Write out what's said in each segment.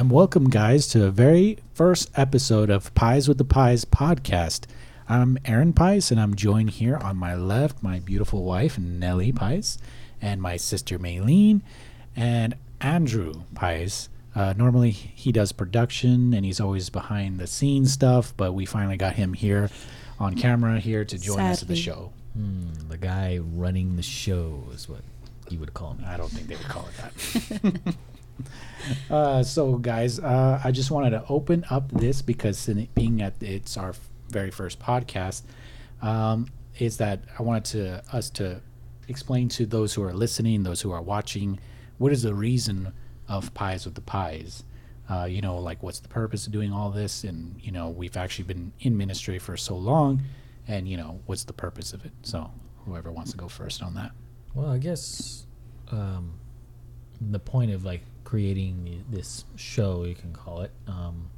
and welcome, guys, to the very first episode of Pies with the Pies podcast. I'm Aaron Pies, and I'm joined here on my left, my beautiful wife, Nellie Pies, and my sister, Maylene, and Andrew Pies. Uh, normally, he does production and he's always behind the scenes stuff, but we finally got him here on camera here to join us at the show. Hmm, the guy running the show is what you would call me. I don't think they would call it that. uh, so, guys, uh, I just wanted to open up this because it being at it's our very first podcast, um, is that I wanted to us to explain to those who are listening, those who are watching, what is the reason of Pies with the Pies. Uh, you know, like what's the purpose of doing all this, and you know, we've actually been in ministry for so long, and you know, what's the purpose of it. So, whoever wants to go first on that. Well, I guess um, the point of like creating this show, you can call it, um,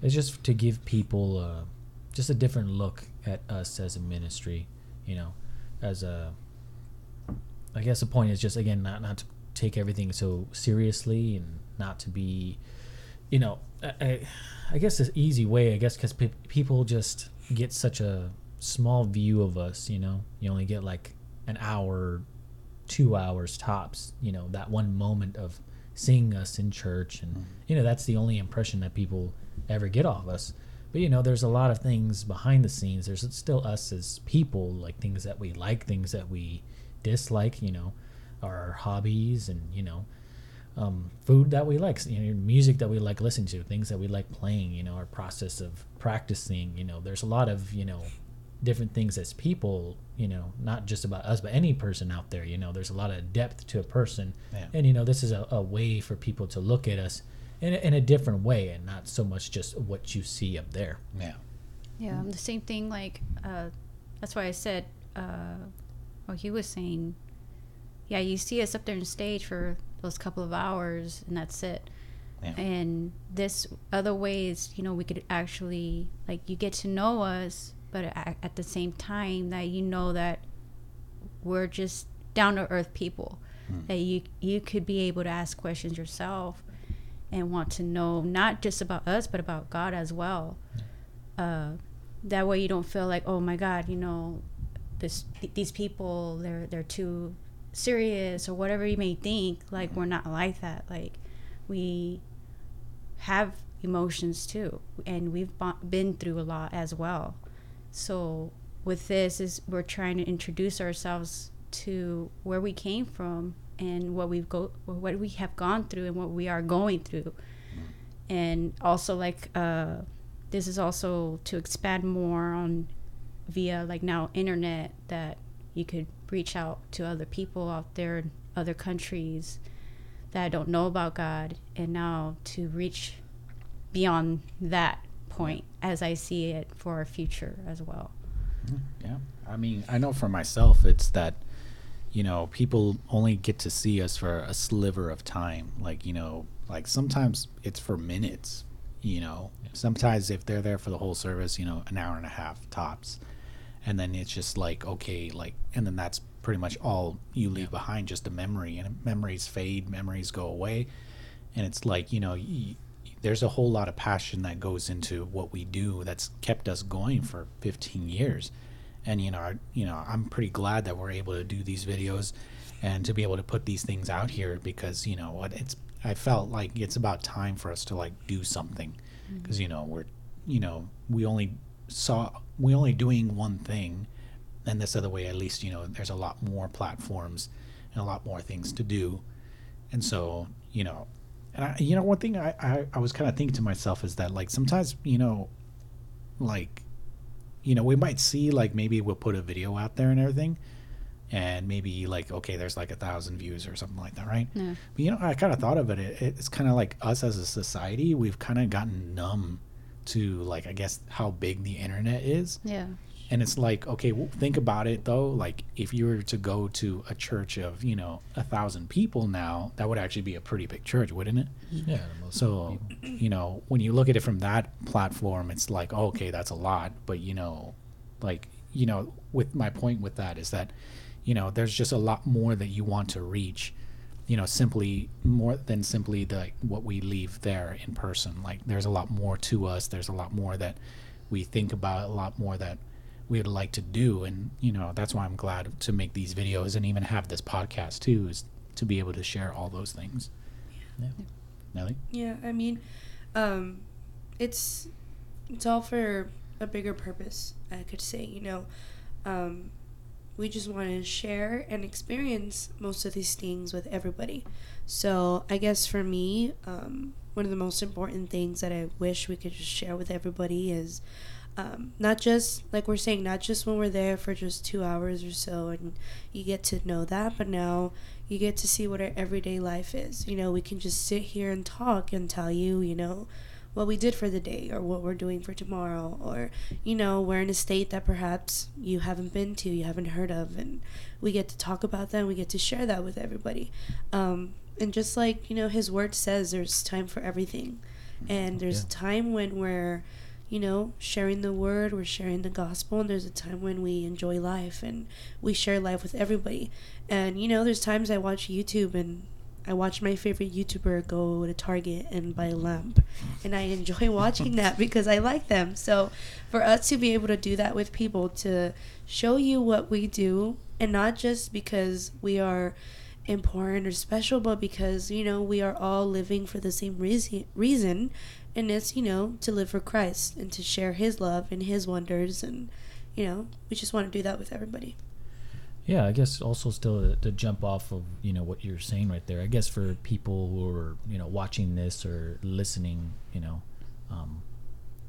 is just to give people uh, just a different look at us as a ministry. You know, as a, I guess the point is just again not not to take everything so seriously and not to be, you know, I, I, I guess the easy way, I guess, because pe- people just get such a small view of us. You know, you only get like an hour, two hours tops. You know, that one moment of seeing us in church, and you know that's the only impression that people ever get off us. But you know, there's a lot of things behind the scenes. There's still us as people, like things that we like, things that we dislike. You know, our hobbies, and you know, um, food that we like, you know, music that we like listening to, things that we like playing, you know, our process of practicing, you know, there's a lot of, you know, different things as people, you know, not just about us, but any person out there, you know, there's a lot of depth to a person. Yeah. And, you know, this is a, a way for people to look at us in a, in a different way and not so much just what you see up there. Yeah. Yeah, the same thing. Like, uh, that's why I said, uh, what he was saying. Yeah, you see us up there on stage for those couple of hours, and that's it. Yeah. And this other ways, you know, we could actually like you get to know us, but at, at the same time that you know that we're just down to earth people. That you you could be able to ask questions yourself, and want to know not just about us, but about God as well. Uh, that way you don't feel like oh my god you know this th- these people they're they're too serious or whatever you may think. Like we're not like that. Like we have emotions too. And we've been through a lot as well so with this is we're trying to introduce ourselves to where we came from and what we've go what we have gone through and what we are going through. And also like uh this is also to expand more on via like now internet that you could reach out to other people out there in other countries that don't know about God and now to reach beyond that point as I see it for our future as well. Mm-hmm. Yeah. I mean, I know for myself, it's that, you know, people only get to see us for a sliver of time. Like, you know, like sometimes it's for minutes, you know. Sometimes if they're there for the whole service, you know, an hour and a half tops. And then it's just like, okay, like, and then that's pretty much all you leave behind, just a memory. And memories fade, memories go away. And it's like, you know, y- there's a whole lot of passion that goes into what we do that's kept us going for 15 years. And you know I, you know i'm pretty glad that we're able to do these videos and to be able to put these things out here because you know what it's i felt like it's about time for us to like do something. Mm-hmm. Because you know we're you know we only saw we only doing one thing. And this other way at least you know there's a lot more platforms and a lot more things to do. And so you know and I, you know one thing i i, I was kind of thinking to myself is that like sometimes you know like you know we might see like maybe we'll put a video out there and everything and maybe like okay there's like a thousand views or something like that right Yeah. but you know i kind of thought of it, it it's kind of like us as a society we've kind of gotten numb to like i guess how big the internet is Yeah. And it's like okay well, think about it though. Like if you were to go to a church of you know a thousand people now that would actually be a pretty big church wouldn't it? Yeah. So you know when you look at it from that platform it's like oh, okay that's a lot. But you know like you know with my point with that is that you know there's just a lot more that you want to reach you know simply more than simply the what we leave there in person. Like there's a lot more to us. There's a lot more that we think about a lot more that we would like to do and you know that's why i'm glad to make these videos and even have this podcast too is to be able to share all those things yeah. nelly Yeah, I mean, um, it's it's all for a bigger purpose. I could say, you know, um, we just want to share and experience most of these things with everybody. So I guess for me, um, one of the most important things that I wish we could just share with everybody is um, not just like we're saying, not just when we're there for just two hours or so, and you get to know that, but now you get to see what our everyday life is. You know, we can just sit here and talk and tell you, you know, what we did for the day or what we're doing for tomorrow or you know we're in a state that perhaps you haven't been to you haven't heard of and we get to talk about that and we get to share that with everybody um, and just like you know his word says there's time for everything and there's Yeah. a time when we're you know sharing the word we're sharing the gospel and there's a time when we enjoy life and we share life with everybody and you know there's times i watch youtube and I watch my favorite YouTuber go to Target and buy a lamp, and I enjoy watching that because I like them. So, for us to be able to do that with people, to show you what we do, and not just because we are important or special, but because you know we are all living for the same reason, reason, and it's you know to live for Christ and to share His love and His wonders, and you know we just want to do that with everybody. Yeah, I guess also still to, to jump off of you know what you're saying right there. I guess for people who are you know watching this or listening, you know, um,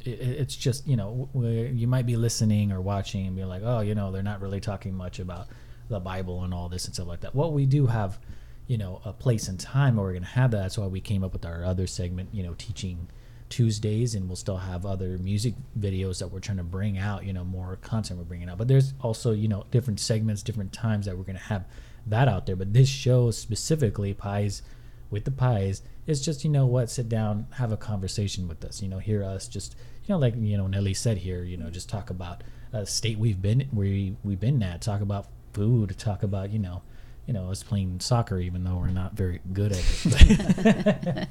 it, it- it's just you know you might be listening or watching and be like, oh, you know, they're not really talking much about the Bible and all this and stuff like that. Well, we do have, you know, a place and time where we're gonna have that. That's why we came up with our other segment, you know, teaching Tuesdays, and we'll still have other music videos that we're trying to bring out. You know, more content we're bringing out. But there's also you know different segments, different times that we're gonna have that out there. But this show specifically, pies with the pies, is just you know what, sit down, have a conversation with us. You know, hear us just you know like you know Nelly said here. You know, just talk about a state we've been we, we've been at. Talk about food. Talk about you know. You know, us playing soccer, even though we're not very good at it.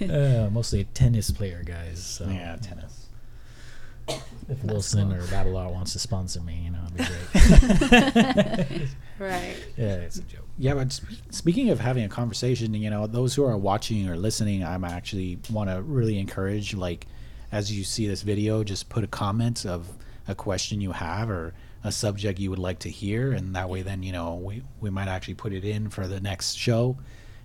uh, mostly a tennis player, guys. So, yeah tennis If Wilson or Babolat wants to sponsor me, you know, it'd be great. Right. yeah, it's a joke. Yeah, but sp- speaking of having a conversation, you know, those who are watching or listening, I'm actually want to really encourage, like, as you see this video, just put a comment of a question you have or a subject you would like to hear, and that way, then you know, we we might actually put it in for the next show,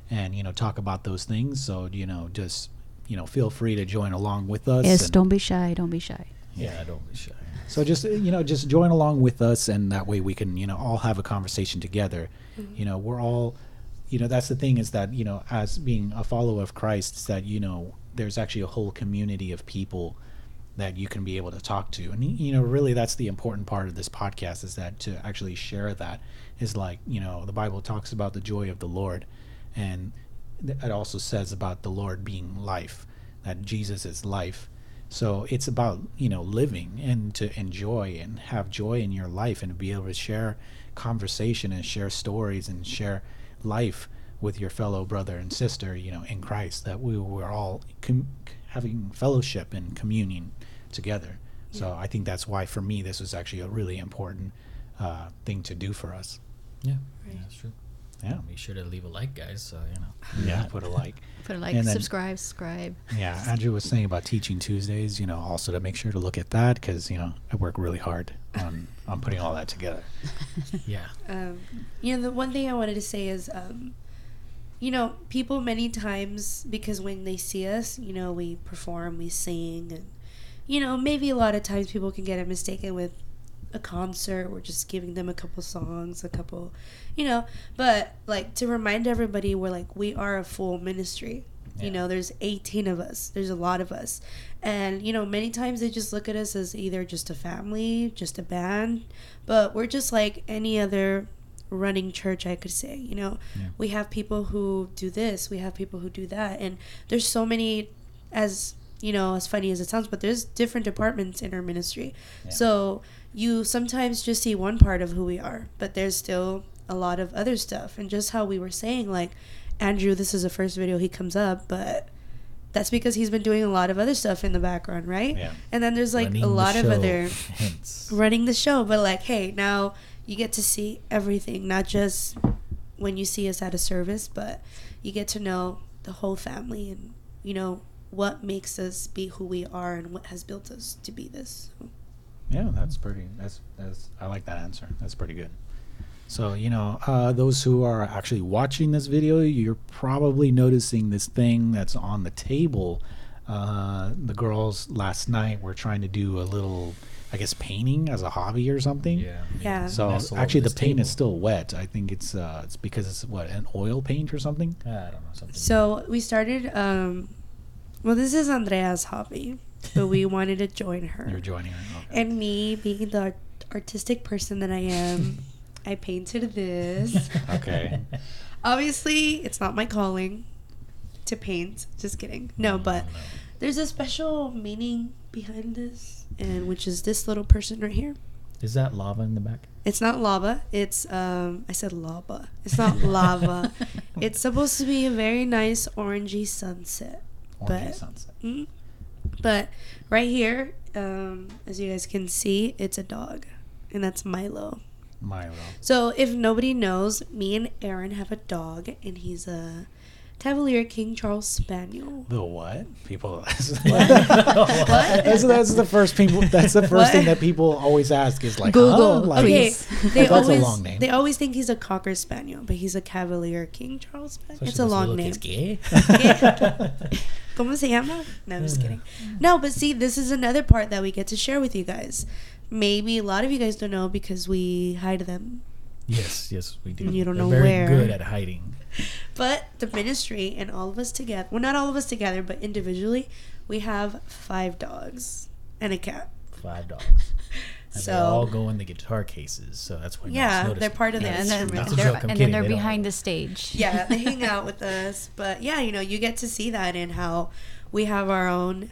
and you know, talk about those things. So you know, just you know, feel free to join along with us. Yes, and- don't be shy. Don't be shy. Yeah, don't be shy. so just you know, just join along with us, and that way we can you know all have a conversation together. Mm-hmm. You know, we're all, you know, that's the thing is that you know, as being a follower of Christ, is that you know, there's actually a whole community of people that you can be able to talk to, and you know, really, that's the important part of this podcast is that to actually share that is like you know, the Bible talks about the joy of the Lord, and it also says about the Lord being life, that Jesus is life. So it's about you know living and to enjoy and have joy in your life and to be able to share conversation and share stories and share life with your fellow brother and sister you know in Christ that we were all com- having fellowship and communion together. So I think that's why for me this was actually a really important uh, thing to do for us. Yeah, Right. that's true. Yeah. Be sure to leave a like, guys. So you know. Yeah, put a like. Put a like, And then- subscribe, subscribe. Yeah, Andrew was saying about teaching Tuesdays. You know, also to make sure to look at that because you know I work really hard on on putting all that together. Yeah. Um, you know, the one thing I wanted to say is, um, you know, people many times because when they see us, you know, we perform, we sing, and you know, maybe a lot of times people can get it mistaken with a concert. We're just giving them a couple songs, a couple, you know. But like to remind everybody, we're like we are a full ministry. Yeah. You know, there's 18 of us. There's a lot of us. And, you know, many times they just look at us as either just a family, just a band, but we're just like any other running church, I could say. You know, Yeah. we have people who do this, we have people who do that. And there's so many, as, you know, as funny as it sounds, but there's different departments in our ministry. Yeah. So you sometimes just see one part of who we are, but there's still a lot of other stuff. And just how we were saying, like, Andrew, this is the first video he comes up, but that's because he's been doing a lot of other stuff in the background, right? Yeah. And then there's like Running a lot of other hence. running the show, but like, hey, now you get to see everything, not just when you see us at a service, but you get to know the whole family and you know what makes us be who we are and what has built us to be this. Yeah, that's pretty. That's that's. I like that answer. That's pretty good. So you know, uh, those who are actually watching this video, you're probably noticing this thing that's on the table. Uh, the girls last night were trying to do a little, I guess, painting as a hobby or something. Yeah. Yeah. So Mess all actually, the this paint is still wet. I think it's uh, it's because it's what an oil paint or something. I don't know something. So we started. um Well, this is Andrea's hobby, but we wanted to join her. You're joining her. Okay. And me, being the artistic person that I am, I painted this. Okay. Obviously, it's not my calling to paint. Just kidding. No, but there's a special meaning behind this, and which is this little person right here. Is that lava in the back? It's not lava. It's um. I said lava. It's not lava. It's supposed to be a very nice orangey sunset. Orangey but- sunset. Mm. But right here, um, as you guys can see, it's a dog, and that's Milo. Milo. So if nobody knows, me and Aaron have a dog, and he's a Cavalier King Charles Spaniel. The what? People. What? That's, that's the first people. That's the first What? thing that people always ask is like, Google, huh? Like, Okay, Please. they That's a always long name. they always think he's a Cocker Spaniel, but he's a Cavalier King Charles Spaniel. it's a long name. Gay. ¿Cómo se llama? No, I'm just mm. kidding. No, but see, this is another part that we get to share with you guys. Maybe a lot of you guys don't know because we hide them. yes, yes, we do. And You don't They're know very where. good at hiding. But the ministry and all of us together, well, not all of us together, but individually, we have five dogs and a cat. Five dogs. And So- they all go in the guitar cases, so that's why. no one's Yeah, noticed they're part of the Yeah, and then, instrument. That's a they're, and then they're they behind the stage. yeah, they hang out with us. But yeah, you know, you get to see that and how we have our own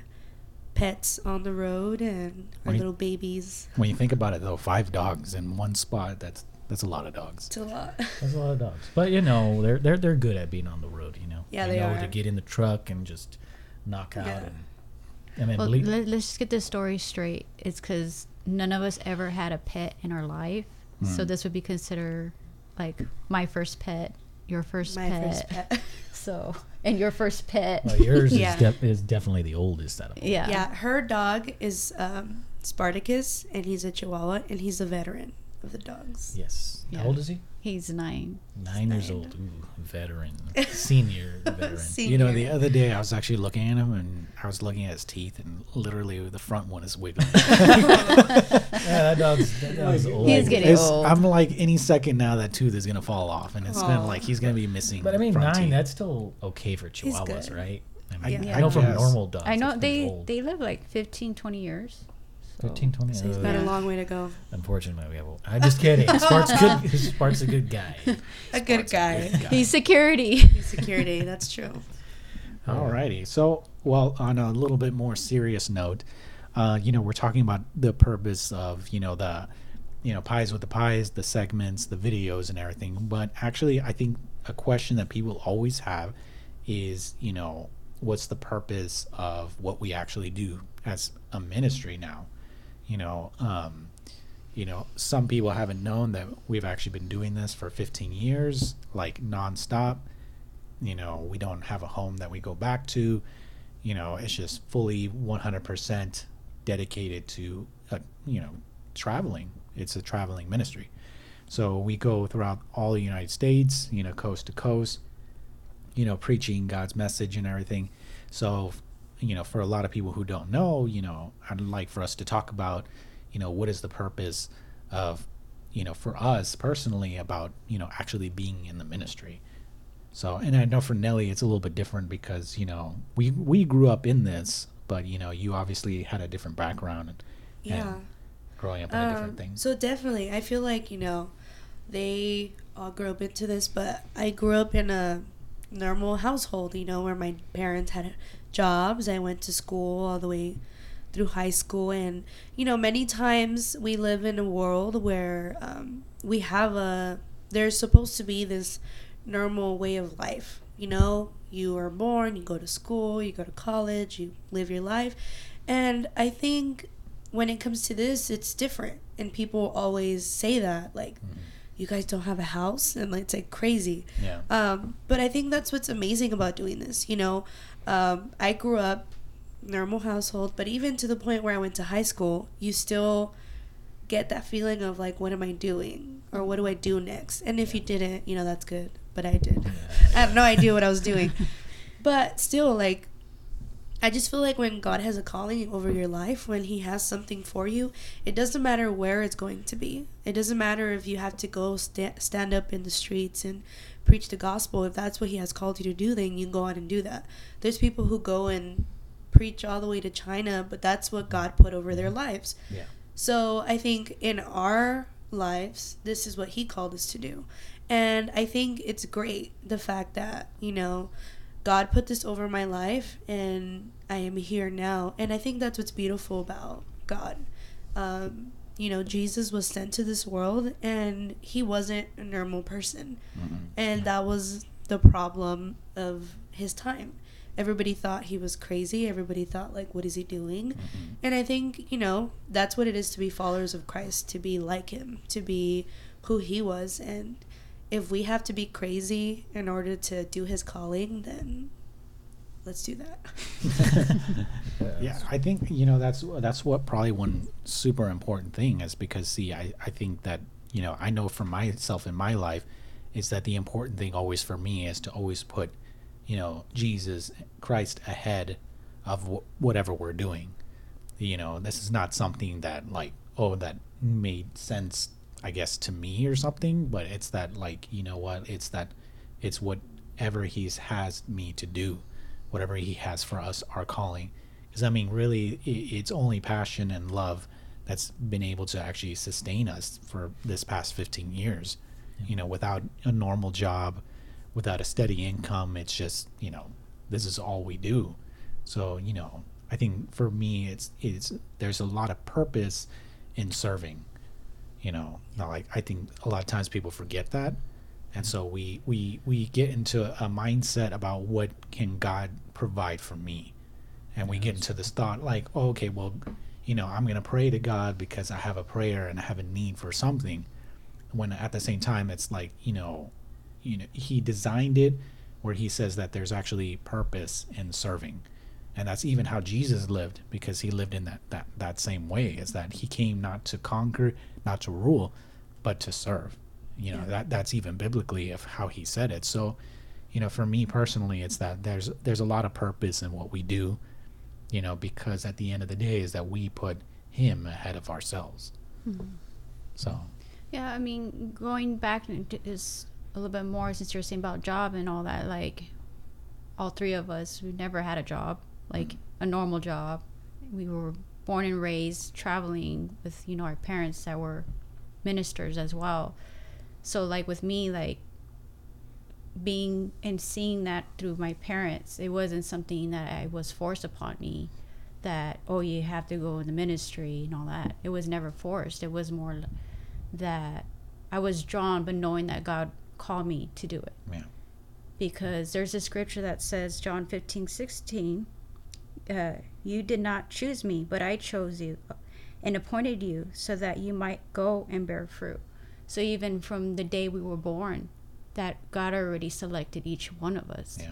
pets on the road and our When you- little babies. When you think about it, though, five dogs in one spot. That's that's a lot of dogs. It's a lot. There's a lot of dogs, but you know they're they're they're good at being on the road. You know, Yeah, they, they know are. to get in the truck and just knock out. Yeah. And, I mean, Well, believe, let, let's just get this story straight. It's because none of us ever had a pet in our life, so Mm. this would be considered like my first pet, your first My pet, first pet. so and your first pet. well, yours Yeah. is, def- is definitely the oldest out of all. yeah. yeah, her dog is um, Spartacus, and he's a Chihuahua, and he's a veteran of the dogs. Yes. Yeah. How old is he? He's nine. Nine years nine. old. Ooh, veteran, senior veteran. Senior. You know, the other day I was actually looking at him, and I was looking at his teeth, and literally the front one is wiggling. yeah, that dog's, that dog's old. He's getting It's- old. I'm like, any second now that tooth is gonna fall off, and it's gonna Aw. like he's gonna be missing. But I mean, front nine. teeth. That's still okay for Chihuahuas, right? I, mean, Yeah. I know from normal dogs. I know they old. they live like 15, 20 years. So. 15, 20. So he's uh, got Yeah. a long way to go. Unfortunately, we have. A, I'm just kidding. Spart's good. Spart's a good guy. A good guy. He's security. He's security. That's true. All righty. So, well, on a little bit more serious note, uh, you know, we're talking about the purpose of, you know, the, you know, pies with the pies, the segments, the videos, and everything. But actually, I think a question that people always have is, you know, what's the purpose of what we actually do as a ministry now? You know, um, you know, some people haven't known that we've actually been doing this for 15 years, like nonstop. You know we don't have a home that we go back to. You know it's just fully 100% dedicated to uh, you know traveling. It's a traveling ministry. So we go throughout all the united states you know coast to coast you know preaching god's message and everything. So you know for a lot of people who don't know you know i'd like for us to talk about you know what is the purpose of you know for us personally about you know actually being in the ministry so, and I know for Nelly, it's a little bit different because you know we we grew up in this, but you know you obviously had a different background and, Yeah. and growing up in a different Um, thing. So definitely, I feel like you know, they all grew up into this, but I grew up in a normal household. You know, where my parents had jobs. I went to school all the way through high school, and you know, many times we live in a world where um, we have a. There's supposed to be this normal way of life. You know, you are born, you go to school, you go to college, you live your life. And I think when it comes to this, it's different. And people always say that, like, you guys don't have a house, and like, it's like crazy. Yeah. Um, but I think that's what's amazing about doing this. You know, um, I grew up normal household, but even to the point where I went to high school, you still get that feeling of like, what am I doing, or what do I do next? And if you didn't, you know, that's good. But I did. I had no idea what I was doing. But still, like, I just feel like when God has a calling over your life, when He has something for you, it doesn't matter where it's going to be. It doesn't matter if you have to go sta- stand up in the streets and preach the gospel. If that's what He has called you to do, then you can go out and do that. There's people who go and preach all the way to China, but that's what God put over their lives. Yeah. So I think in our lives, this is what He called us to do. And I think it's great the fact that, you know, God put this over my life and I am here now. And I think that's what's beautiful about God. Um, you know, Jesus was sent to this world and he wasn't a normal person. And that was the problem of his time. Everybody thought he was crazy. Everybody thought, like, what is he doing? And I think, you know, that's what it is to be followers of Christ, to be like him, to be who he was. And if we have to be crazy in order to do his calling, then let's do that. yeah i think you know that's that's what probably one super important thing is because see i i think that you know i know for myself in my life is that the important thing always for me is to always put you know jesus christ ahead of wh- whatever we're doing you know this is not something that like oh that made sense i guess to me or something but it's that like you know what? It's that it's whatever he's has me to do. Whatever he has for us our calling. Because i mean really it's only passion and love that's been able to actually sustain us for this past 15 years. You know without a normal job without a steady income it's just you know this is all we do. So you know i think for me it's it's there's a lot of purpose in serving you know like i think a lot of times people forget that. And so we we we get into a mindset about what can god provide for me. And we get into this thought like oh, okay well you know i'm going to pray to god because i have a prayer and i have a need for something. When at the same time it's like you know you know he designed it where he says that there's actually purpose in serving and that's even how jesus lived because he lived in that that that same way is that he came not to conquer not to rule but to serve. You know Yeah. that that's even biblically of how he said it. So you know for me personally it's that there's there's a lot of purpose in what we do you know because at the end of the day is that we put him ahead of ourselves. Hmm. So. Yeah, I mean, going back into this a little bit more since you're saying about job and all that, like all three of us, we never had a job, like a normal job. We were born and raised traveling with, you know, our parents that were ministers as well. So like with me, like being and seeing that through my parents, it wasn't something that I was forced upon me that, oh, you have to go in the ministry and all that. It was never forced. It was more that I was drawn, but knowing that God called me to do it. yeah Because there's a scripture that says, John 15, 16, uh, you did not choose me, but I chose you and appointed you so that you might go and bear fruit. So even from the day we were born, that God already selected each one of us. yeah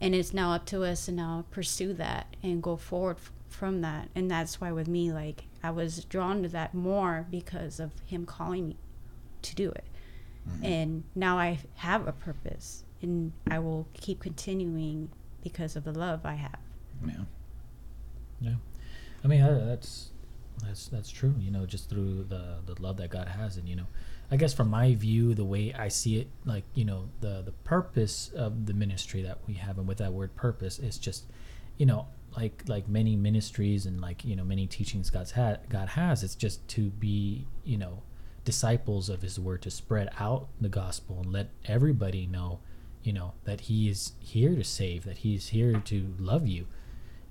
And it's now up to us to now pursue that and go forward f- from that. And that's why with me, like, I was drawn to that more because of Him calling me to do it. And now I have a purpose and I will keep continuing because of the love I have. yeah Yeah, I mean uh, that's that's that's true. You know, just through the the love that God has, and you know, I guess from my view, the way I see it, like you know, the the purpose of the ministry that we have, and with that word purpose, is just, you know, like like many ministries and like you know many teachings God's had God has, it's just to be you know disciples of His word to spread out the gospel and let everybody know, you know, that He is here to save, that He's here to love you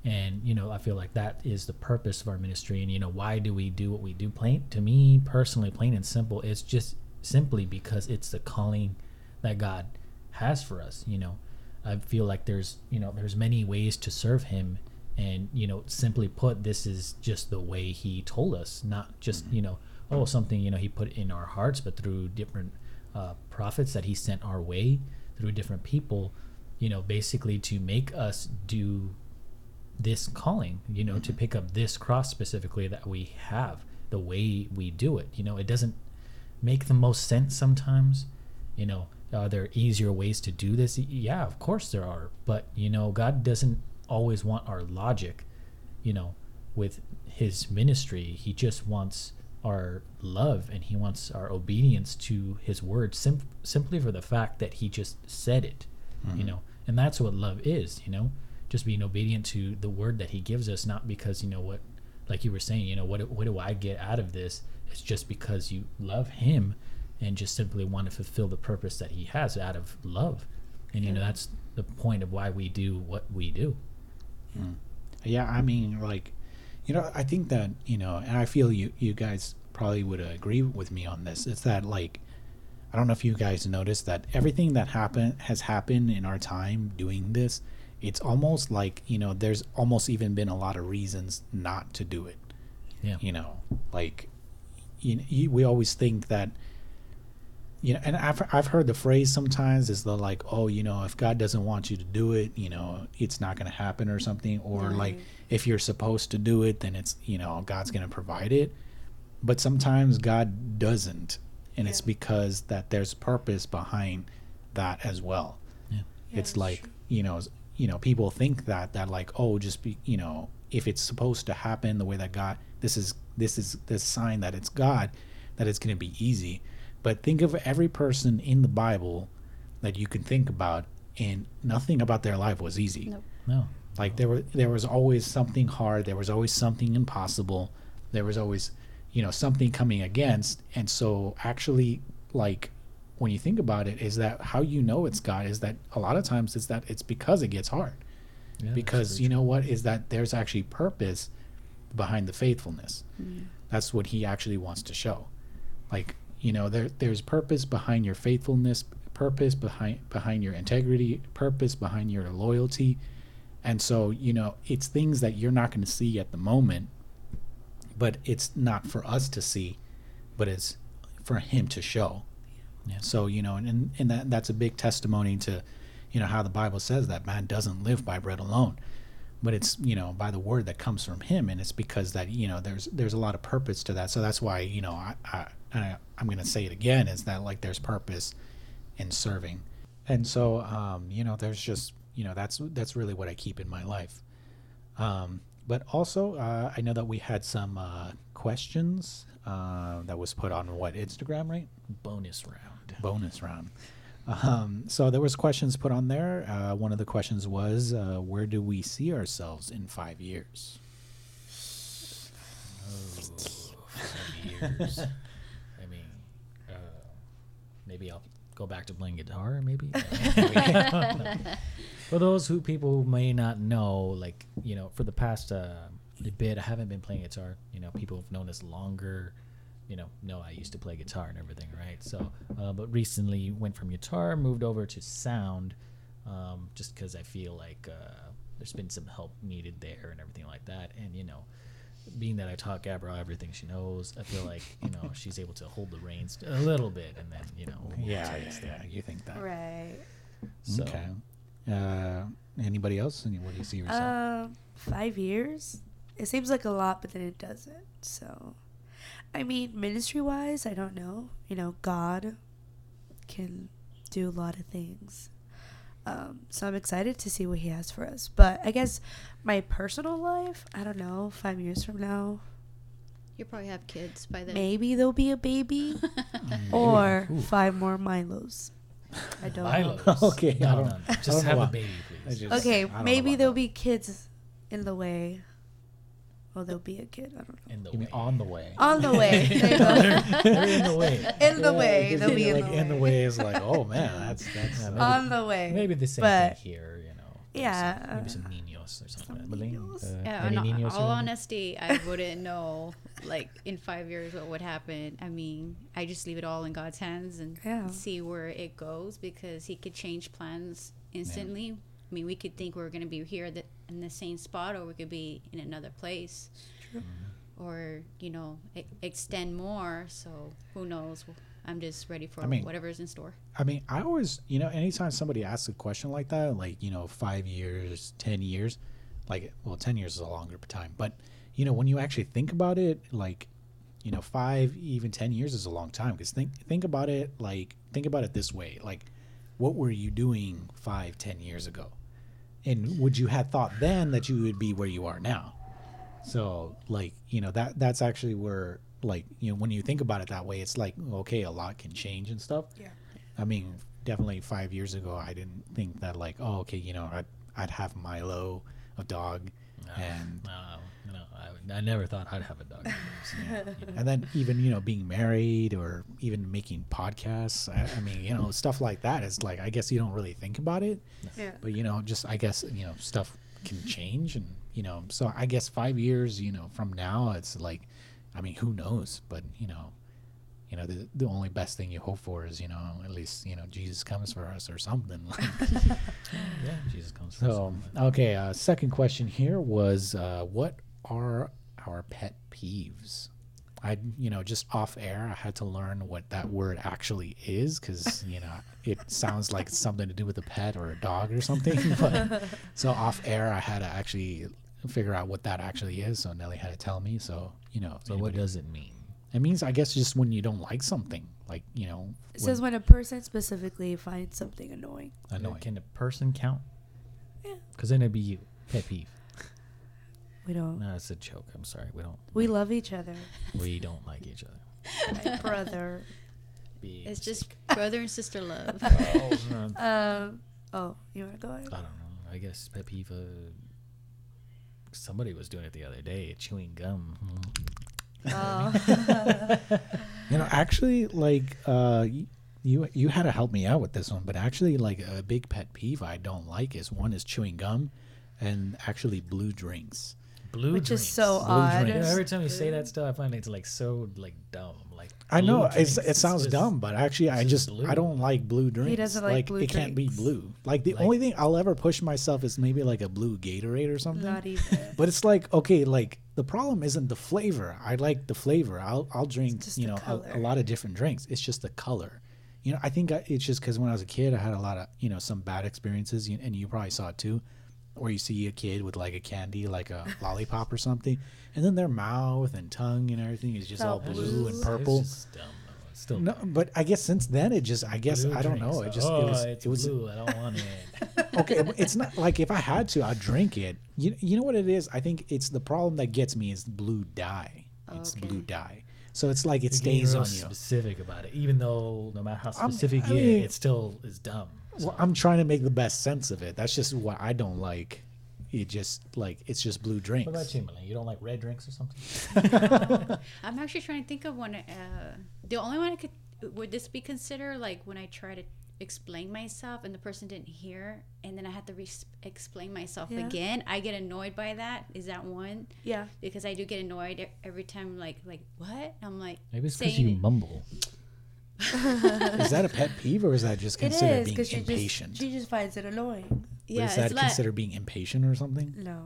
and you know i feel like that is the purpose of our ministry. And you know why do we do what we do? Plain to me personally plain and simple it's just simply because it's the calling that god has for us you know. I feel like there's you know there's many ways to serve Him, and you know simply put, this is just the way He told us, not just you know oh something you know He put in our hearts, but through different uh, prophets that He sent our way through different people, you know, basically to make us do this calling, you know, to mm-hmm. pick up this cross specifically that we have, the way we do it. You know, it doesn't make the most sense sometimes. You know, are there easier ways to do this? Yeah, of course there are. But, you know, God doesn't always want our logic, you know, with his ministry. He just wants our love and he wants our obedience to his word sim- simply for the fact that he just said it, you mm-hmm. know. And that's what love is, you know, just being obedient to the word that he gives us, not because, you know, what, like you were saying, you know, what, what do I get out of this? It's just because you love him and just simply want to fulfill the purpose that he has out of love. And, you know, that's the point of why we do what we do. Hmm. Yeah, I mean, like, you know, I think that you know, and I feel you you guys probably would agree with me on this. It's that like, I don't know if you guys noticed that everything that happened has happened in our time doing this. It's almost like you know, there's almost even been a lot of reasons not to do it. Yeah. You know, like, you, you we always think that you know, and I've I've heard the phrase sometimes is the like, oh, you know, if God doesn't want you to do it, you know, it's not going to happen or something, or like if you're supposed to do it, then it's you know God's going to provide it. But sometimes God doesn't, and it's because that there's purpose behind that as well. Yeah. Yeah, it's like true. you know, s- you know, people think that that like, oh, just be, you know, if it's supposed to happen the way that God, this is this is this sign that it's God, that it's going to be easy. But think of every person in the Bible that you can think about, and nothing about their life was easy. Nope. No. Like there were there was always something hard, there was always something impossible, there was always, you know, something coming against. And so actually like when you think about it, is that how you know it's God is that a lot of times it's that it's because it gets hard. Yeah, because you know what is that there's actually purpose behind the faithfulness. Mm. That's what he actually wants to show. Like, you know, there there's purpose behind your faithfulness, purpose behind behind your integrity, purpose behind your loyalty. And so, you know, it's things that you're not going to see at the moment, but it's not for us to see, but it's for him to show. Yeah. So, you know, and, and that that's a big testimony to, you know, how the Bible says that man doesn't live by bread alone but it's you know by the word that comes from him. And it's because that you know there's there's a lot of purpose to that. So that's why you know i, I, I i'm going to say it again is that like there's purpose in serving. And so um you know there's just you know that's that's really what i keep in my life. Um but also uh, i know that we had some uh questions uh that was put on what instagram right? Bonus round. Bonus round. Um, so there was questions put on there. Uh, one of the questions was, uh, "Where do we see ourselves in five years?" years. I mean, uh, maybe I'll go back to playing guitar. Maybe. for those who people who may not know, like you know, for the past uh, bit, I haven't been playing guitar. You know, people have known us longer. You know, know I used to play guitar and everything, right? So, uh, but recently went from guitar, moved over to sound, um, just because I feel like uh, there's been some help needed there and everything like that. And you know, being that I taught Gabrielle everything she knows, I feel like you know she's able to hold the reins a little bit, and then you know, Yeah, yeah, yeah. You think that? Right. So, Okay. Uh, anybody else? Any- What do you see yourself? Um, five years. It seems like a lot, but then it doesn't. So, I mean, ministry wise, I don't know. You know, God can do a lot of things. Um, so I'm excited to see what He has for us. But I guess my personal life, I don't know. Five years from now, You'll probably have kids by then. maybe there'll be a baby, or Ooh. five more Milos. I don't know. Milos. Okay, I don't- no, no. I just don't know have why. a baby, please. just- Okay, I don't know maybe there'll that. be kids in the way. Or there'll be a kid. I don't know. in the You way. mean on the way? On the way. There you go. They're in the way. In the Yeah, way. They'll be in like the in the way. way is like, oh man, that's that's. Yeah, maybe- On the way. Maybe the same But- thing here, you know. Yeah, Some, maybe some niños or something. some like that. Belén, niños. uh, Yeah, any in all- niños all around? honesty, I wouldn't know, like in five years, what would happen. I mean, I just leave it all in God's hands and Yeah. see where it goes because He could change plans instantly. I mean, we could think we're going to be here that in the same spot, or we could be in another place, mm-hmm. or you know, e- extend more. So who knows? I'm just ready for I mean- whatever's in store. I mean, I always, you know, anytime somebody asks a question like that, like, you know, five years, 10 years, like, well, 10 years is a longer time, but, you know, when you actually think about it, like, you know, five, even 10 years is a long time. Because think, think about it, like, think about it this way. Like, what were you doing five ten years ago? And would you have thought then that you would be where you are now? So, like, you know, that that's actually where, like, you know, when you think about it that way, it's like, okay, a lot can change and stuff. Yeah. I mean, definitely five years ago, I didn't think that like, oh, okay, you know, I'd, I'd have Milo, a dog, and No, no, I, I never thought I'd have a dog. and then even you know being married or even making podcasts. I, I mean, you know, stuff like that is like I guess you don't really think about it, Yeah. but you know, just I guess you know stuff can change, and you know, so I guess five years, you know, from now, it's like, I mean, who knows? But you know. You know, the, the only best thing you hope for is, you know, at least, you know, Jesus comes for us or something. yeah, Jesus comes first. So, okay, uh, second question here was uh, what are our pet peeves? I, you know, just off air, I had to learn what that word actually is because, you know, it sounds like something to do with a pet or a dog or something. But so off air, I had to actually figure out what that actually is. So Nelly had to tell me. So, you know, So what does it mean? it means, I guess, just when you don't like something, like, you know, It when- says when a person specifically finds something annoying. annoying. Can a person count? Yeah. Because then it'd be you. Pet peeve. We don't. No, it's a joke. I'm sorry. We don't. We love each other. We don't like each other. My brother. Big It's just brother and sister love. Oh, no. Um. Oh, you want to go? I don't know. I guess pet peeve. Uh, somebody was doing it the other day. Chewing gum. Oh. You know, actually, like uh, you you had to help me out with this one, but actually, like a big pet peeve I don't like is one is chewing gum, and actually blue drinks. Blue Which drinks. is so Blue odd. Yeah, every time you say that stuff, I find it's like so like dumb. Like I know it's, drinks, it sounds just- dumb, but actually, I just just blue. I don't like blue drinks. He doesn't like blue it can't be blue. Like the Like- only thing I'll ever push myself is maybe like a blue Gatorade or something. Not even. But it's like okay, like the problem isn't the flavor. I like the flavor. I'll I'll drink you know a, a lot of different drinks. It's just the color. You know, I think I, it's just because when I was a kid, I had a lot of you know some bad experiences, and you probably saw it too, where you see a kid with like a candy, like a lollipop or something, and then their mouth and tongue and everything is just oh, all all blue and It's purple. just still No, but I guess since then it just I guess blue I don't know. It just oh, it was it's it was blue. I don't want it. okay. It's not like if I had to, I'd drink it. You you know what it is? I think it's the problem that gets me is blue dye. It's Okay. blue dye. So it's like it You're stays on you. Specific about it, even though no matter how specific I mean- get, it still is dumb. Well, I'm trying to make the best sense of it. That's just what I don't like. It just like it's just blue drinks. What about you, Malay? You don't like red drinks or something? I'm actually trying to think of one. Uh, the only one I could would this be considered like when I try to explain myself and the person didn't hear, and then I had to re- explain myself Yeah. again. I get annoyed by that. Is that one? Yeah. Because I do get annoyed e- every time. Like like what? I'm like Maybe it's because saying you it- mumble. is that a pet peeve or is that just considered is being because she impatient? just she just finds it annoying. But Yeah, is that it's like considered being impatient or something? No.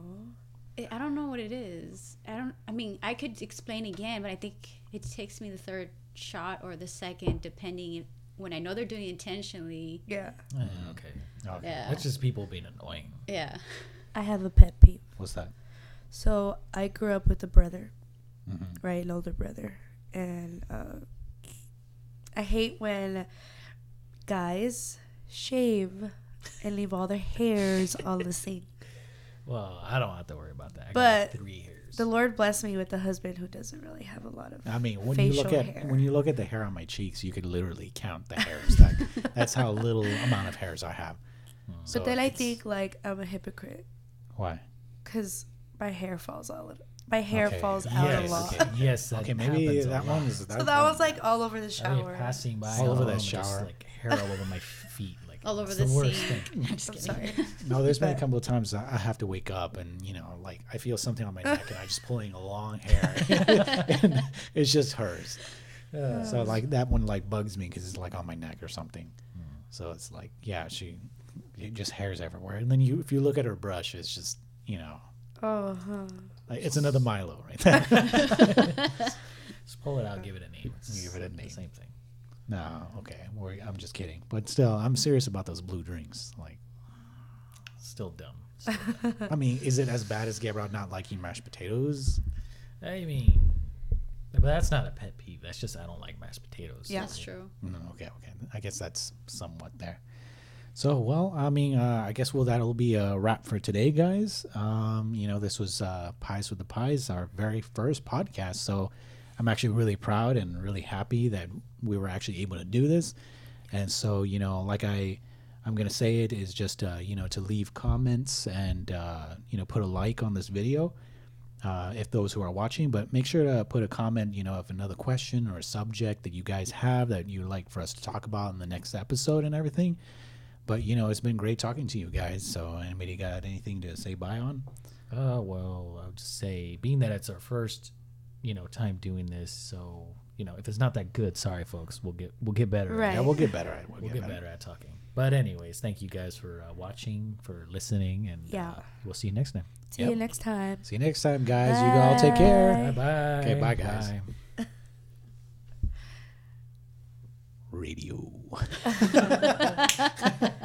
I don't know what it is. I don't. I mean, I could explain again, but I think it takes me the third shot or the second, depending if, when I know they're doing it intentionally. Yeah. Eh, okay. Okay. Yeah. That's just people being annoying. Yeah. I have a pet peeve. What's that? So I grew up with a brother, Mhm. right, an older brother, and uh, I hate when guys shave and leave all their hairs on the sink. Well, I don't have to worry about that. I But got three hairs. The Lord bless me with a husband who doesn't really have a lot of. I mean, when you look at hair. when you look at the hair on my cheeks, you could literally count the hairs. That, that's how little amount of hairs I have. So but then I think like I'm a hypocrite why? because my hair falls out. My hair Okay, falls out yes, a lot. okay, yes. That Okay, maybe that one is that. So that one- was like all over the I mean, shower. passing by All over home that just, shower. like hair all over my feet, like All over it's the worst scene. thing. I'm just I'm kidding. sorry. No, there's been a couple of times I I have to wake up and you know, like I feel something on my neck and I'm just pulling a long hair. and it's just hers. Uh, So like that one like bugs me because it's like on my neck or something. So it's like yeah, she, it just hairs everywhere. And then you, if you look at her brush, it's just you know, Oh, huh. Like it's another Milo right there. Just pull it out, give it a name. It's Give it a the name. Same thing. no, okay, we're, I'm just kidding. But still, I'm serious about those blue drinks. Like, Still dumb. I mean, is it as bad as Gabriel not liking mashed potatoes? I mean, but that's not a pet peeve. That's just I don't like mashed potatoes. Yeah. That's true. Mm, okay, okay. I guess that's somewhat there. So, well, I mean, uh, I guess well that'll be a wrap for today, guys. Um, you know, this was uh, Pies with the Pies, our very first podcast. So, I'm actually really proud and really happy that we were actually able to do this. And so, you know, like I, I'm gonna say it is just uh, you know to leave comments and uh, you know put a like on this video uh, if those who are watching. But make sure to put a comment, you know, if another question or a subject that you guys have that you'd like for us to talk about in the next episode and everything. But you know, it's been great talking to you guys. So, anybody got anything to say bye on? Uh, well, I would just say, being that it's our first, you know, time doing this, so you know, if it's not that good, sorry, folks. We'll get we'll get better. Right. Yeah, we'll get better at it. We'll, We'll get, get better. better at talking. But anyways, thank you guys for uh, watching, for listening, and Yeah. uh, we'll see you next time. See Yep. you next time. See you next time, guys. You all take care. Bye bye. Okay, bye, guys. Radio.